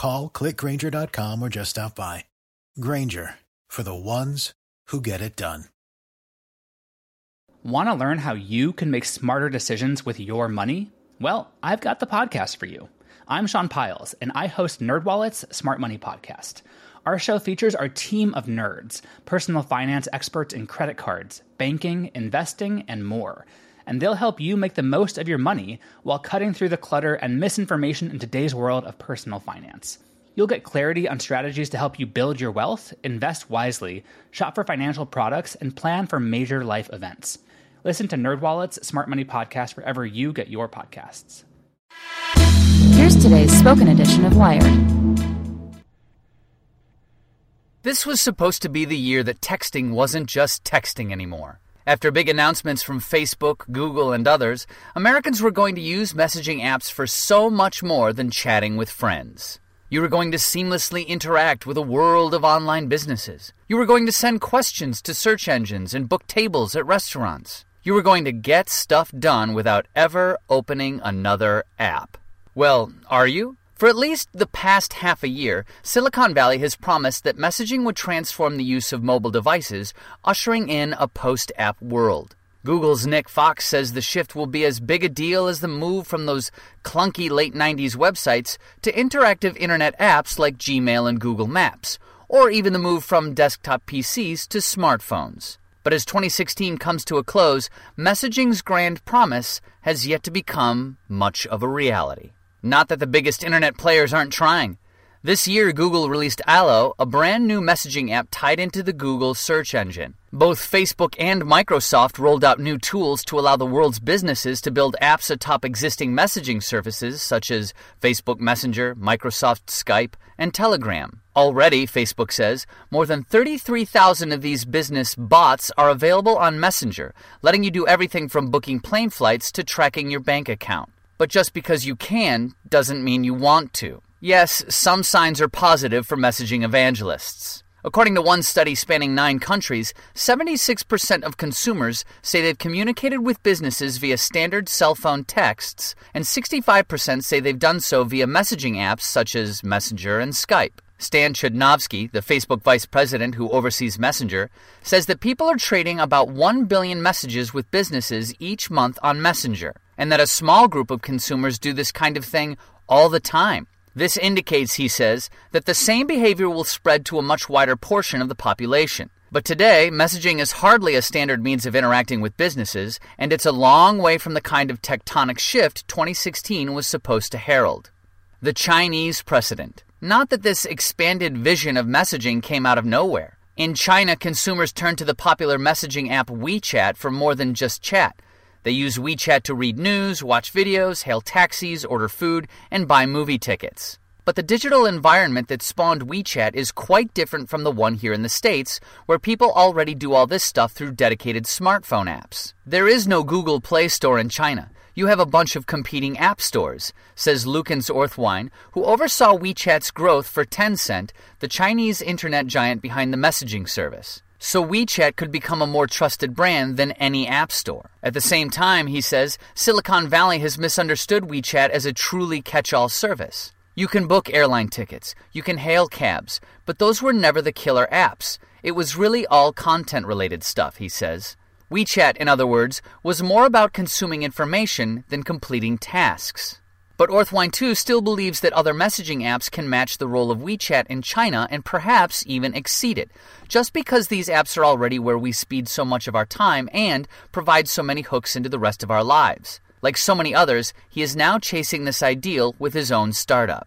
Call clickgrainger.com or just stop by. Grainger for the ones who get it done. Want to learn how you can make smarter decisions with your money? Well, I've got the podcast for you. I'm Sean Pyles, and I host NerdWallet's Smart Money Podcast. Our show features our team of nerds, personal finance experts in credit cards, banking, investing, and more. And they'll help you make the most of your money while cutting through the clutter and misinformation in today's world of personal finance. You'll get clarity on strategies to help you build your wealth, invest wisely, shop for financial products, and plan for major life events. Listen to NerdWallet's Smart Money Podcast wherever you get your podcasts. Here's today's spoken edition of Wired. This was supposed to be the year that texting wasn't just texting anymore. After big announcements from Facebook, Google, and others, Americans were going to use messaging apps for so much more than chatting with friends. You were going to seamlessly interact with a world of online businesses. You were going to send questions to search engines and book tables at restaurants. You were going to get stuff done without ever opening another app. Well, are you? For at least the past half a year, Silicon Valley has promised that messaging would transform the use of mobile devices, ushering in a post app world. Google's Nick Fox says the shift will be as big a deal as the move from those clunky late 90s websites to interactive internet apps like Gmail and Google Maps, or even the move from desktop PCs to smartphones. But as 2016 comes to a close, messaging's grand promise has yet to become much of a reality. Not that the biggest internet players aren't trying. This year, Google released Allo, a brand new messaging app tied into the Google search engine. Both Facebook and Microsoft rolled out new tools to allow the world's businesses to build apps atop existing messaging services such as Facebook Messenger, Microsoft Skype, and Telegram. Already, Facebook says, more than 33,000 of these business bots are available on Messenger, letting you do everything from booking plane flights to tracking your bank account. But just because you can doesn't mean you want to. Yes, some signs are positive for messaging evangelists. According to one study spanning nine countries, 76% of consumers say they've communicated with businesses via standard cell phone texts, and 65% say they've done so via messaging apps such as Messenger and Skype. Stan Chudnovsky, the Facebook vice president who oversees Messenger, says that people are trading about 1 billion messages with businesses each month on Messenger, and that a small group of consumers do this kind of thing all the time. This indicates, he says, that the same behavior will spread to a much wider portion of the population. But today, messaging is hardly a standard means of interacting with businesses, and it's a long way from the kind of tectonic shift 2016 was supposed to herald. The Chinese precedent. Not that this expanded vision of messaging came out of nowhere. In China, consumers turned to the popular messaging app WeChat for more than just chat. They use WeChat to read news, watch videos, hail taxis, order food, and buy movie tickets. But the digital environment that spawned WeChat is quite different from the one here in the States, where people already do all this stuff through dedicated smartphone apps. There is no Google Play Store in China. You have a bunch of competing app stores, says Lukens Orthwein, who oversaw WeChat's growth for Tencent, the Chinese internet giant behind the messaging service so WeChat could become a more trusted brand than any app store. At the same time, he says, Silicon Valley has misunderstood WeChat as a truly catch all service. You can book airline tickets, you can hail cabs, but those were never the killer apps. It was really all content related stuff, he says. WeChat, in other words, was more about consuming information than completing tasks. But Orthwein too still believes that other messaging apps can match the role of WeChat in China and perhaps even exceed it, just because these apps are already where we speed so much of our time and provide so many hooks into the rest of our lives. Like so many others, he is now chasing this ideal with his own startup.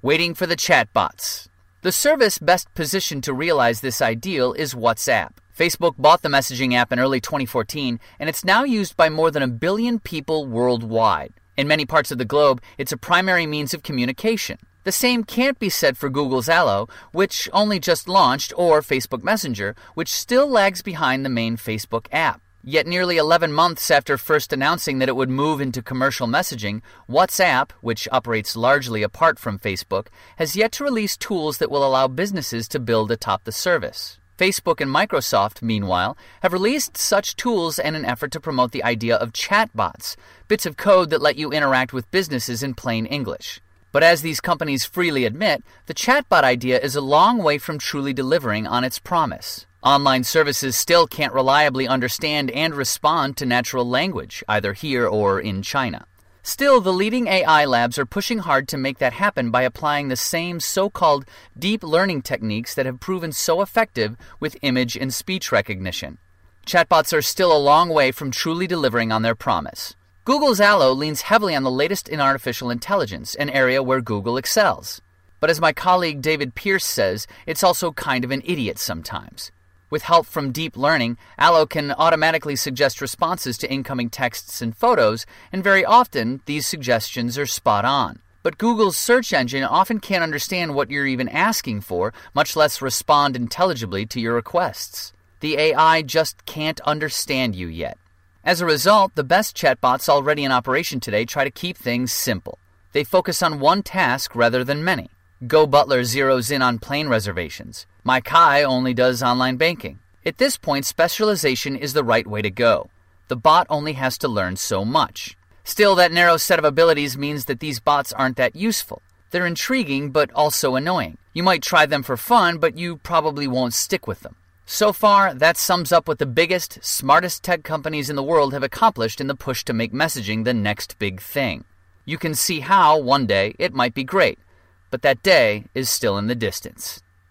Waiting for the chatbots. The service best positioned to realize this ideal is WhatsApp. Facebook bought the messaging app in early 2014, and it's now used by more than a billion people worldwide. In many parts of the globe, it's a primary means of communication. The same can't be said for Google's Allo, which only just launched, or Facebook Messenger, which still lags behind the main Facebook app. Yet, nearly 11 months after first announcing that it would move into commercial messaging, WhatsApp, which operates largely apart from Facebook, has yet to release tools that will allow businesses to build atop the service. Facebook and Microsoft, meanwhile, have released such tools in an effort to promote the idea of chatbots, bits of code that let you interact with businesses in plain English. But as these companies freely admit, the chatbot idea is a long way from truly delivering on its promise. Online services still can't reliably understand and respond to natural language, either here or in China. Still, the leading AI labs are pushing hard to make that happen by applying the same so called deep learning techniques that have proven so effective with image and speech recognition. Chatbots are still a long way from truly delivering on their promise. Google's Allo leans heavily on the latest in artificial intelligence, an area where Google excels. But as my colleague David Pierce says, it's also kind of an idiot sometimes. With help from deep learning, Allo can automatically suggest responses to incoming texts and photos, and very often these suggestions are spot on. But Google's search engine often can't understand what you're even asking for, much less respond intelligibly to your requests. The AI just can't understand you yet. As a result, the best chatbots already in operation today try to keep things simple. They focus on one task rather than many. Go Butler zeroes in on plane reservations. My Kai only does online banking. At this point, specialization is the right way to go. The bot only has to learn so much. Still, that narrow set of abilities means that these bots aren't that useful. They're intriguing, but also annoying. You might try them for fun, but you probably won't stick with them. So far, that sums up what the biggest, smartest tech companies in the world have accomplished in the push to make messaging the next big thing. You can see how, one day, it might be great, but that day is still in the distance.